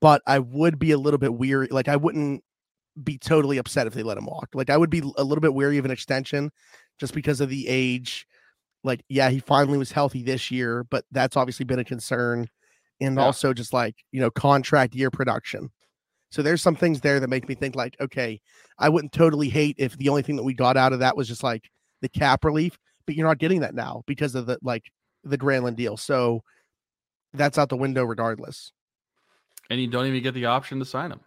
But I would be a little bit weary. Like, I wouldn't be totally upset if they let him walk. Like, I would be a little bit wary of an extension just because of the age. Like, yeah, he finally was healthy this year, but that's obviously been a concern. And Yeah. also just like, you know, contract year production. So there's some things there that make me think like, okay, I wouldn't totally hate if the only thing that we got out of that was just like the cap relief, but you're not getting that now because of the like the Granlund deal. So that's out the window regardless. and you don't even get the option to sign him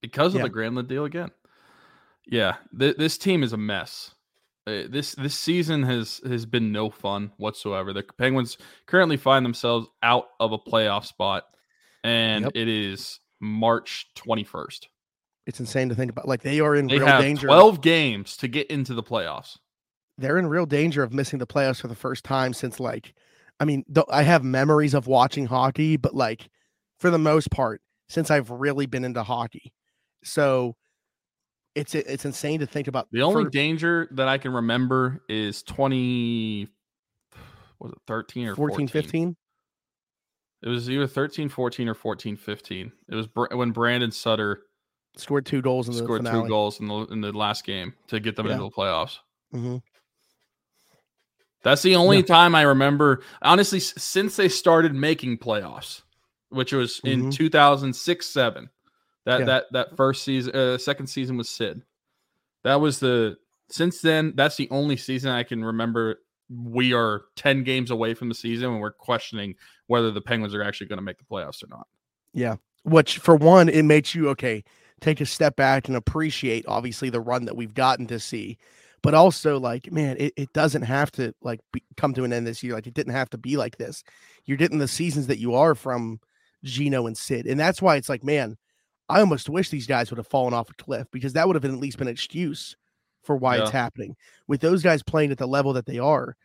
because of Yeah. the Granlund deal again. Yeah, th- this team is a mess. Uh, this this season has has been no fun whatsoever. The Penguins currently find themselves out of a playoff spot, and Yep. it is March twenty first. It's insane to think about. Like they are in They real have danger. twelve games to get into the playoffs. they're in real danger of missing the playoffs for the first time since like I mean, th- I have memories of watching hockey, but like for the most part, since I've really been into hockey. So it's it's insane to think about The only for- danger that I can remember is twenty. Was it thirteen or 14 14, 15 It was either 13 14 or 14 15. It was Br- when Brandon Sutter scored two goals in the scored finale. two goals in the in the last game to get them Yeah. into the playoffs. hmm That's the only time I remember. Honestly, since they started making playoffs, which was in Mhm. 2006 7. That Yeah. that that first season, uh, second season was Sid. That was the. Since then, that's the only season I can remember. We are 10 games away from the season, and we're questioning whether the Penguins are actually going to make the playoffs or not. Yeah. Which for one, it makes you okay, take a step back and appreciate obviously the run that we've gotten to see. But also like, man, it, it doesn't have to like be, come to an end this year. Like it didn't have to be like this. You're getting the seasons that you are from Gino and Sid. And that's why it's like, man, I almost wish these guys would have fallen off a cliff because that would have at least been an excuse for why it's happening. With those guys playing at the level that they are,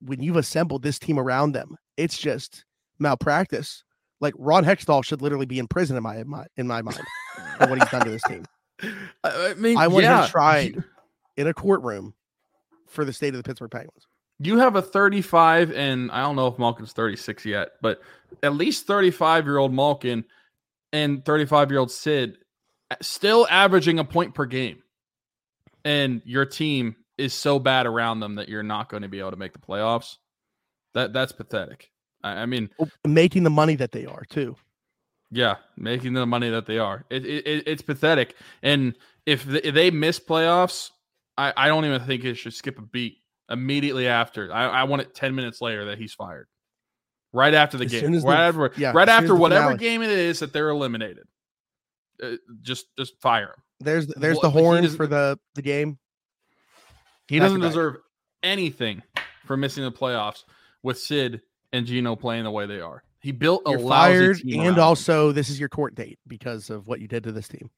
when you've assembled this team around them, it's just malpractice. Like Ron Hextall should literally be in prison in my in my, in my mind for what he's done to this team I, mean, I want him yeah, tried. In a courtroom for the state of the Pittsburgh Penguins. you have a 35, and I don't know if Malkin's 36 yet, but at least 35 year old Malkin and 35 year old Sid still averaging a point per game. And your team is so bad around them that you're not going to be able to make the playoffs. That that's pathetic. I, I mean, oh, Making the money that they are too. Yeah, making the money that they are. It, it, it- it's pathetic. And if they, if they miss playoffs, I, I don't even think it should skip a beat immediately after. I, I want it 10 minutes later that he's fired. Right after the As game. right the- after, yeah, right after whatever game it is that they're eliminated. Uh, just just fire him. There's there's Well, the horn for the the game. He to doesn't deserve anything for missing the playoffs with Sid and Gino playing the way they are. He built a You're lousy fired, team and around him. also this is your court date because of what you did to this team.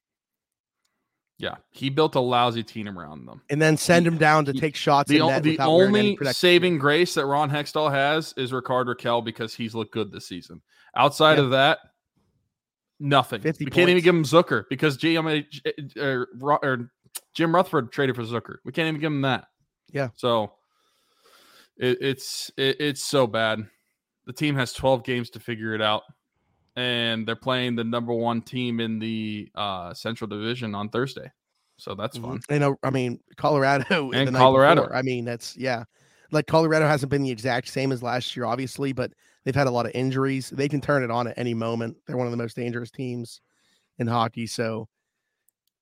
Yeah, he built a lousy team around them. And then send him down to the- take shots. The, o- the without wearing any only saving grace that Ron Hextall has is Rickard Rakell because he's looked good this season. Outside Yep. of that, nothing. 50 we can't even give him Zucker because GM, or, or Jim Rutherford traded for Zucker. We can't even give him that. Yeah. So it, it's it, it's so bad. The team has 12 games to figure it out, and they're playing the number one team in the uh, Central Division on Thursday. So that's fun. Mhm. And uh, I mean, Colorado And the Colorado. I mean, that's yeah. Like Colorado hasn't been the exact same as last year, obviously, but they've had a lot of injuries. They can turn it on at any moment. They're one of the most dangerous teams in hockey. So,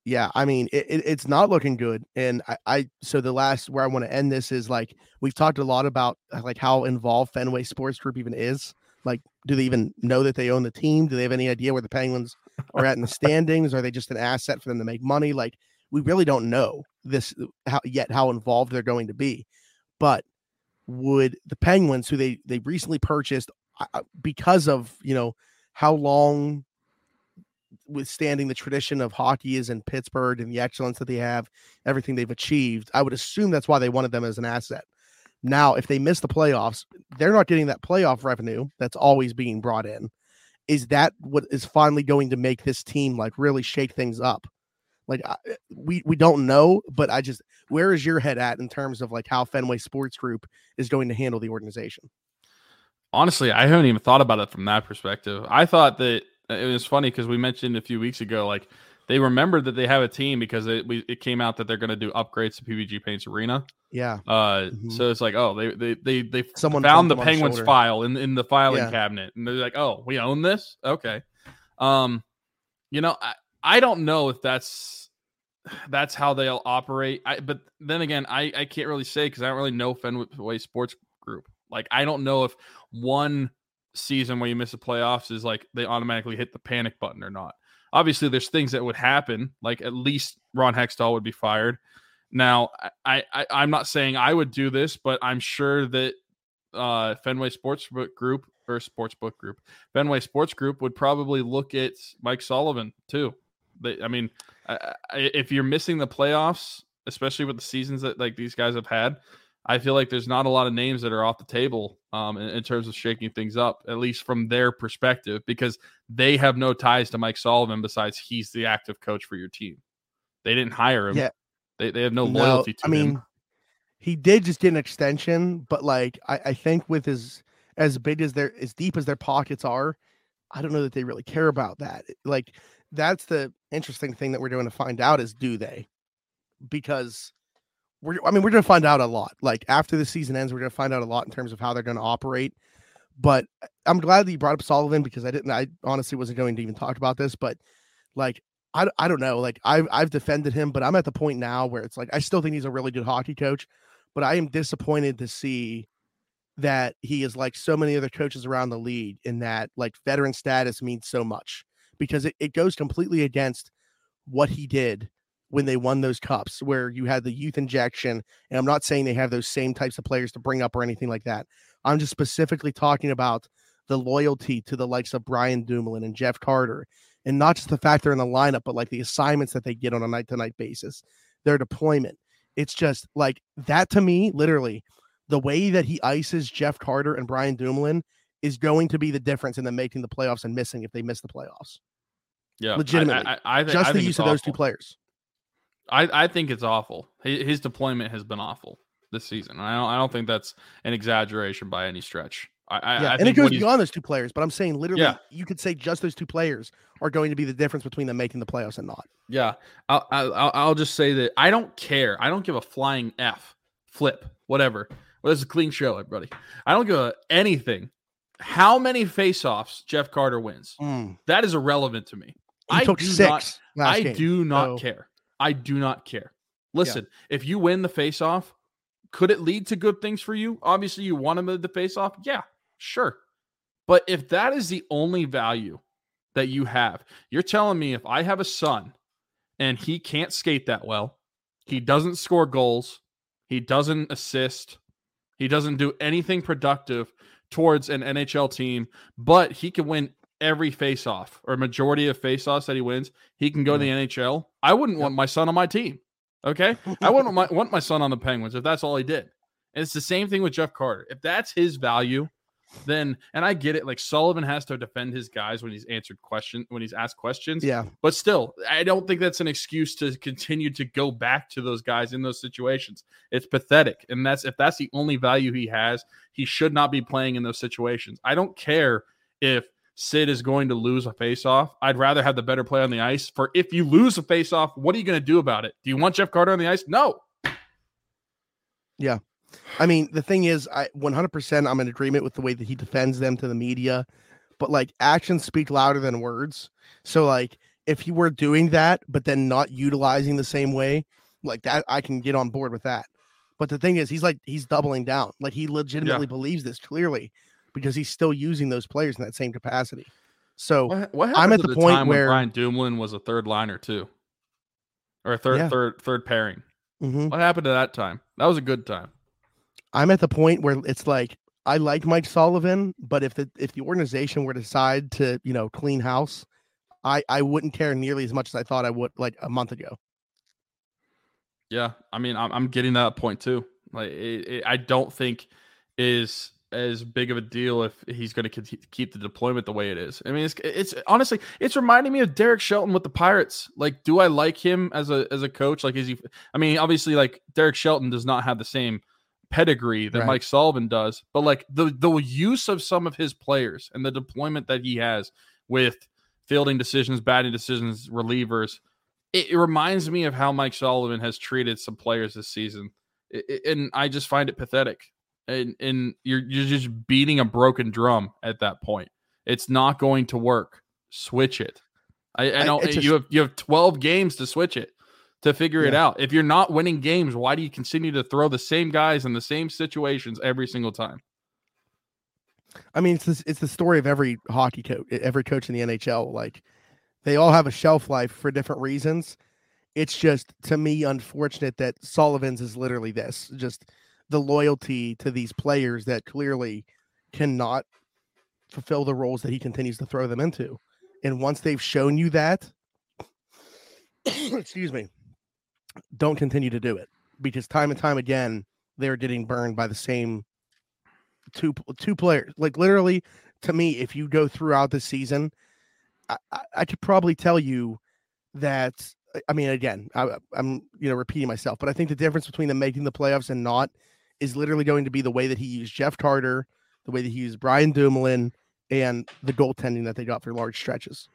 yeah, I mean, it, it- it's not looking good. And I, I, so the last where I want to end this is like we've talked a lot about uh, like how involved Fenway Sports Group even is. Like, do they even know that they own the team? Do they have any idea where the Penguins are at in the standings? Are they just an asset for them to make money? Like, we really don't know this how yet how involved they're going to be. But would the Penguins, who they they recently purchased uh, because of you know how long withstanding the tradition of hockey is in Pittsburgh and the excellence that they have, everything they've achieved, I would assume that's why they wanted them as an asset. Now, if they miss the playoffs, they're not getting that playoff revenue that's always being brought in. Is that what is finally going to make this team like really shake things up? Like I, we we don't know, but I just where is your head at in terms of like how Fenway Sports Group is going to handle the organization? Honestly, I haven't even thought about it from that perspective. I thought that uh, it was funny because we mentioned a few weeks ago, like they remembered that they have a team because it we, it came out that they're going to do upgrades to PPG Paints Arena. Yeah. Uh, Mhm. so it's like, oh, they they they they Someone found the on the Penguins file in in the filing Yeah. cabinet, and they're like, oh, we own this. Okay. Um, you know, I I don't know if that's that's how they'll operate. I but then again, I I can't really say because I don't really know Fenway Sports Group. Like, I don't know if one season where you miss the playoffs is like they automatically hit the panic button or not. Obviously, there's things that would happen. Like at least Ron Hextall would be fired. Now, I, I I'm not saying I would do this, but I'm sure that uh, Fenway Sportsbook Group or Sportsbook Group, Fenway Sports Group would probably look at Mike Sullivan too. They, I mean, I, I, if you're missing the playoffs, especially with the seasons that like these guys have had, I feel like there's not a lot of names that are off the table um, in, in terms of shaking things up, at least from their perspective, because they have no ties to Mike Sullivan besides he's the active coach for your team. They didn't hire him. Yeah. They, they have no No, loyalty to him. I mean, him. he did just get an extension, but like I, I think with his as big as their as deep as their pockets are, I don't know that they really care about that. Like that's the interesting thing that we're going to find out is do they? Because we're I mean we're going to find out a lot. Like after the season ends, we're going to find out a lot in terms of how they're going to operate. But uh, I'm glad that you brought up Sullivan because I didn't I honestly wasn't going to even talk about this, but like I, I don't know. Like I've I've defended him, but I'm at the point now where it's like I still think he's a really good hockey coach, but I am disappointed to see that he is like so many other coaches around the league in that like veteran status means so much because it, it goes completely against what he did when they won those cups where you had the youth injection and i'm not saying they have those same types of players to bring up or anything like that i'm just specifically talking about the loyalty to the likes of brian dumoulin and jeff carter and not just the fact they're in the lineup, but like the assignments that they get on a night to night basis, their deployment. It's just like that to me, literally, the way that he ices Jeff Carter and Brian Dumoulin is going to be the difference in them making the playoffs and missing if they miss the playoffs. Yeah, legitimately. I, I, I, thi- Just I the think use of those two players. I, I think it's awful. His, deployment has been awful this season. I don't I don't think that's an exaggeration by any stretch. I, I, Yeah, I and it goes beyond those two players, but I'm saying literally, Yeah. you could say just those two players are going to be the difference between them making the playoffs and not. Yeah, I'll, I'll I'll- I'll just say that I don't care. I don't give a flying f, flip, whatever. Well, this is a clean show, everybody. I don't give a anything. How many faceoffs Jeff Carter wins? Mm. That is irrelevant to me. He I took do six not- I game. do not so- care. I do not care. Listen, if you win the face-off, could it lead to good things for you? Obviously, you want him at the face-off. Yeah, sure. But if that is the only value that you have, you're telling me if I have a son and he can't skate that well, he doesn't score goals, he doesn't assist, he doesn't do anything productive towards an NHL team, but he can win every faceoff or majority of faceoffs that he wins, he can go to the NHL. I wouldn't want my son on my team. Okay. I wouldn't want my, want my son on the Penguins if that's all he did. And it's the same thing with Jeff Carter. If that's his value, then and I get it. Like Sullivan has to defend his guys when he's answered question when he's asked questions. Yeah. But still, I don't think that's an excuse to continue to go back to those guys in those situations. It's pathetic. And that's if that's the only value he has, he should not be playing in those situations. I don't care if Sid is going to lose a faceoff. I'd rather have the better play on the ice. For if you lose a faceoff, what are you going to do about it? Do you want Jeff Carter on the ice? No. Yeah. I mean, the thing is, I 100% I'm in agreement with the way that he defends them to the media, but like actions speak louder than words. So like if he were doing that, but then not utilizing the same way, like that, I can get on board with that. But the thing is, he's like he's doubling down. Like he legitimately believes this clearly because he's still using those players in that same capacity. So What, what I'm at to the point time where- when Brian Dumoulin was a third liner too, or a third Yeah. third third pairing. mhm. What happened to that time? That was a good time. I'm at the point where it's like I like Mike Sullivan, but if the if the organization were to decide to you know clean house, I I wouldn't care nearly as much as I thought I would like a month ago. Yeah, I mean, I'm, I'm getting that point too. Like, it, it, I don't think is as big of a deal if he's going to keep the deployment the way it is. I mean, it's it's honestly it's reminding me of Derek Shelton with the Pirates. Like, do I like him as a as a coach? Like, is he? I mean, obviously, like Derek Shelton does not have the same pedigree that Right. Mike Sullivan does, but like the the use of some of his players and the deployment that he has with fielding decisions, batting decisions, relievers it, reminds me of how Mike Sullivan has treated some players this season, and I just find it pathetic. And and you're you're just beating a broken drum at that point. It's not going to work. Switch it. I, I don't. Eh, you have you have twelve games to switch it to figure yeah. it out. If you're not winning games, why do you continue to throw the same guys in the same situations every single time? I mean, it's the, it's the story of every hockey coach, every coach in the NHL. Like they all have a shelf life for different reasons. It's just to me unfortunate that Sullivan's is literally this, just the loyalty to these players that clearly cannot fulfill the roles that he continues to throw them into. And once they've shown you that, excuse me, don't continue to do it because time and time again they're getting burned by the same two two players. Like literally, to me, if you go throughout the season, I, I, could probably tell you that. I mean, again, I, I'm you know repeating myself, but I think the difference between them making the playoffs and not is literally going to be the way that he used Jeff Carter, the way that he used Brian Dumoulin, and the goaltending that they got for large stretches.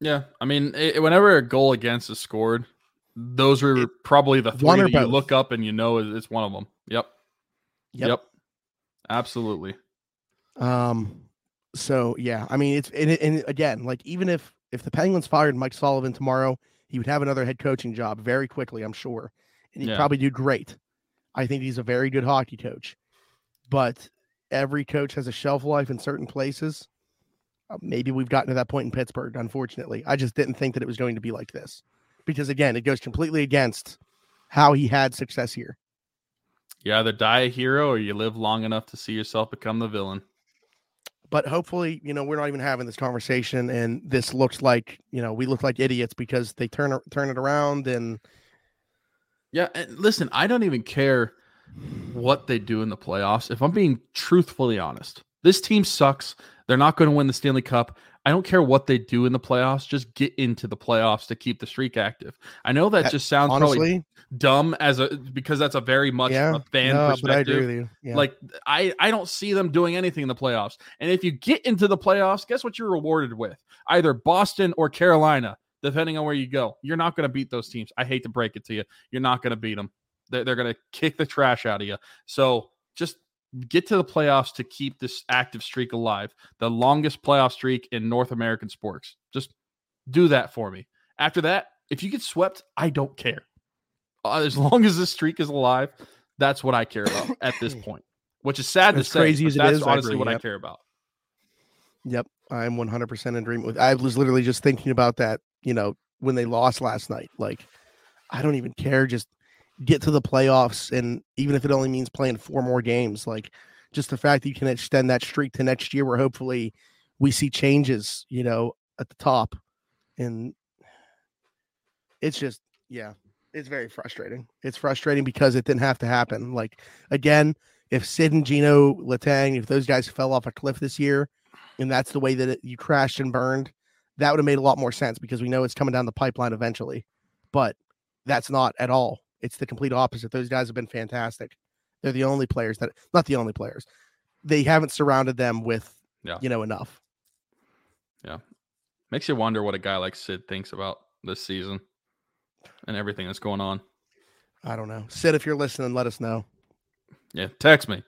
Yeah, I mean, it, whenever a goal against is scored, those are it, probably the three that you look up and you know it's one of them. Yep. Yep. yep. Absolutely. Um. So yeah, I mean, it's and, and again, like even if if the Penguins fired Mike Sullivan tomorrow, he would have another head coaching job very quickly, I'm sure, and he'd yeah. probably do great. I think he's a very good hockey coach, but every coach has a shelf life in certain places. Uh, maybe we've gotten to that point in Pittsburgh. Unfortunately, I just didn't think that it was going to be like this because again, it goes completely against how he had success here. You either die a hero or you live long enough to see yourself become the villain. But hopefully, you know, we're not even having this conversation, and this looks like, you know, we look like idiots because they turn turn it around and. Yeah, and listen, I don't even care what they do in the playoffs. If I'm being truthfully honest, this team sucks. They're not going to win the Stanley Cup. I don't care what they do in the playoffs. Just get into the playoffs to keep the streak active. I know that just sounds Honestly, probably dumb as a because that's a very much yeah, a fan no, perspective. Yeah. Like I I don't see them doing anything in the playoffs. And if you get into the playoffs, guess what you're rewarded with? Either Boston or Carolina, depending on where you go. You're not going to beat those teams. I hate to break it to you. You're not going to beat them. They're, they're going to kick the trash out of you. So just get to the playoffs to keep this active streak alive. The longest playoff streak in North American sports. Just do that for me. After that, if you get swept, I don't care. Uh, as long as this streak is alive, that's what I care about at this point. Which is sad as to say. Crazy as that's honestly what yep. I care about. Yep, I'm 100% in agreement with. I was literally just thinking about that. You know, when they lost last night, like I don't even care. Just get to the playoffs and even if it only means playing four more games like just the fact that you can extend that streak to next year where hopefully we see changes you know at the top and it's just yeah it's very frustrating it's frustrating because it didn't have to happen like again if sid and gino Letang, if those guys fell off a cliff this year and that's the way that it, you crashed and burned that would have made a lot more sense because we know it's coming down the pipeline eventually but that's not at all it's the complete opposite. Those guys have been fantastic. They're the only players that, not the only players, they haven't surrounded them with, yeah. you know, enough. Yeah. Makes you wonder what a guy like Sid thinks about this season and everything that's going on. I don't know. Sid, if you're listening, let us know. Yeah. Text me.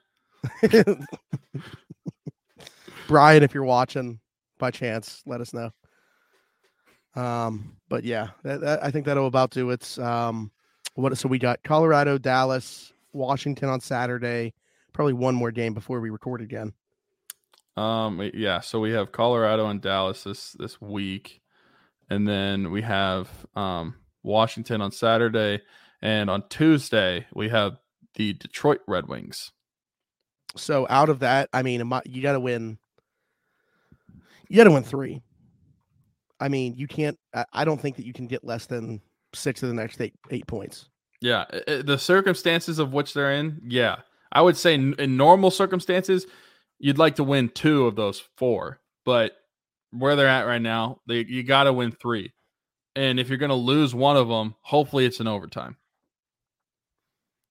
Brian, if you're watching by chance, let us know. Um, but yeah, that, that, I think that'll about do it. Um, what so we got Colorado, Dallas, Washington on Saturday. Probably one more game before we record again. Um yeah, so we have Colorado and Dallas this this week. And then we have um Washington on Saturday and on Tuesday we have the Detroit Red Wings. So out of that, I mean, you got to win. You got to win three. I mean, you can't. I don't think that you can get less than six of the next eight eight points. Yeah, the circumstances of which they're in, yeah, I would say in normal circumstances, you'd like to win two of those four, but where they're at right now, they you got to win three, and if you're going to lose one of them, hopefully it's an overtime.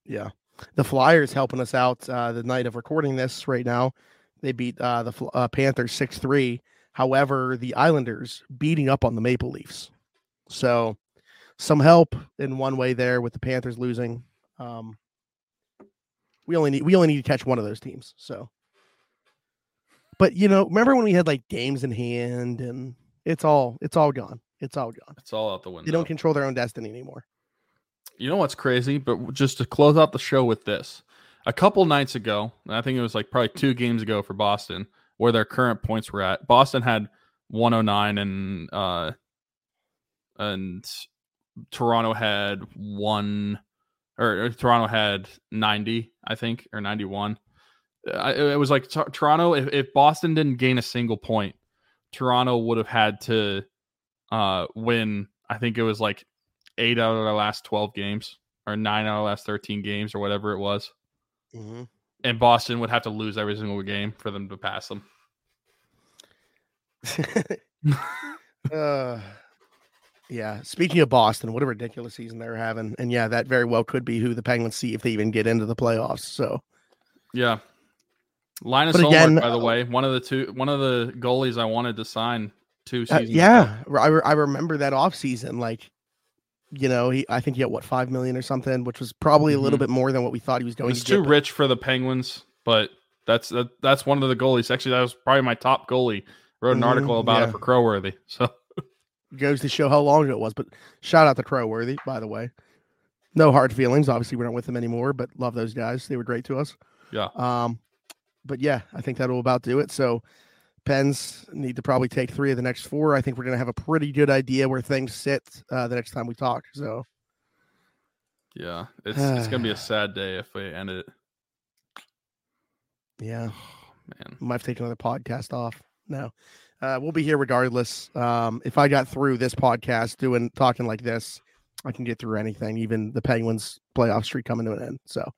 Yeah, the Flyers helping us out uh, the night of recording this right now. They beat uh, the uh, Panthers six three. However, the Islanders beating up on the Maple Leafs. So some help in one way there with the Panthers losing. Um, we only need we only need to catch one of those teams. So, but you know, remember when we had like games in hand and it's all it's all gone. It's all gone. It's all out the window. They don't control their own destiny anymore. You know what's crazy? But just to close out the show with this, a couple nights ago, I think it was like probably two games ago for Boston, where their current points were at. Boston had 109 and uh and Toronto had one or, or Toronto had 90, I think, or 91. I, it was like t- Toronto. If, if Boston didn't gain a single point, Toronto would have had to uh, win. I think it was like eight out of their last 12 games or nine out of the last 13 games or whatever it was. Mm-hmm. And Boston would have to lose every single game for them to pass them. uh, yeah. Speaking of Boston, what a ridiculous season they're having. And yeah, that very well could be who the Penguins see if they even get into the playoffs. So, yeah. Linus But again, by the way, one of the two, one of the goalies I wanted to sign two uh, seasons. ago. yeah, I, re- I remember that offseason. Like, you know, he I think he got what five million or something, which was probably a little Mhm. bit more than what we thought he was going It's to get. too but- rich for the Penguins, but that's that, that's one of the goalies. Actually, that was probably my top goalie. Wrote an Mhm, article about yeah. it for Crowworthy. So goes to show how long it was. But shout out to Crowworthy, by the way. No hard feelings. Obviously, we're not with them anymore, but love those guys. They were great to us. yeah, Um, but yeah, I think that'll about do it. So Pens need to probably take three of the next four. I think we're gonna have a pretty good idea where things sit uh, the next time we talk. So yeah, it's it's gonna be a sad day if we end it. yeah, Man, might have to take another podcast off. No. Uh, we'll be here regardless. Um, if I got through this podcast doing talking like this, I can get through anything, even the Penguins playoff streak coming to an end. So,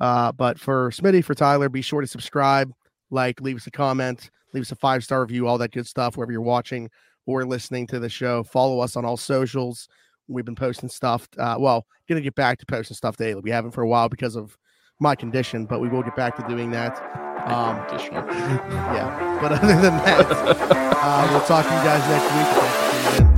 uh, but for Smitty, for Tyler, be sure to subscribe, like, leave us a comment, leave us a five star review, all that good stuff, wherever you're watching or listening to the show. Follow us on all socials. We've been posting stuff. Uh, well, gonna get back to posting stuff daily. We haven't for a while because of my condition, but we will get back to doing that. Um, additional. yeah. But other than that, uh, we'll talk to you guys next week.